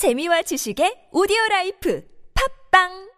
재미와 지식의 오디오 라이프. 팝빵!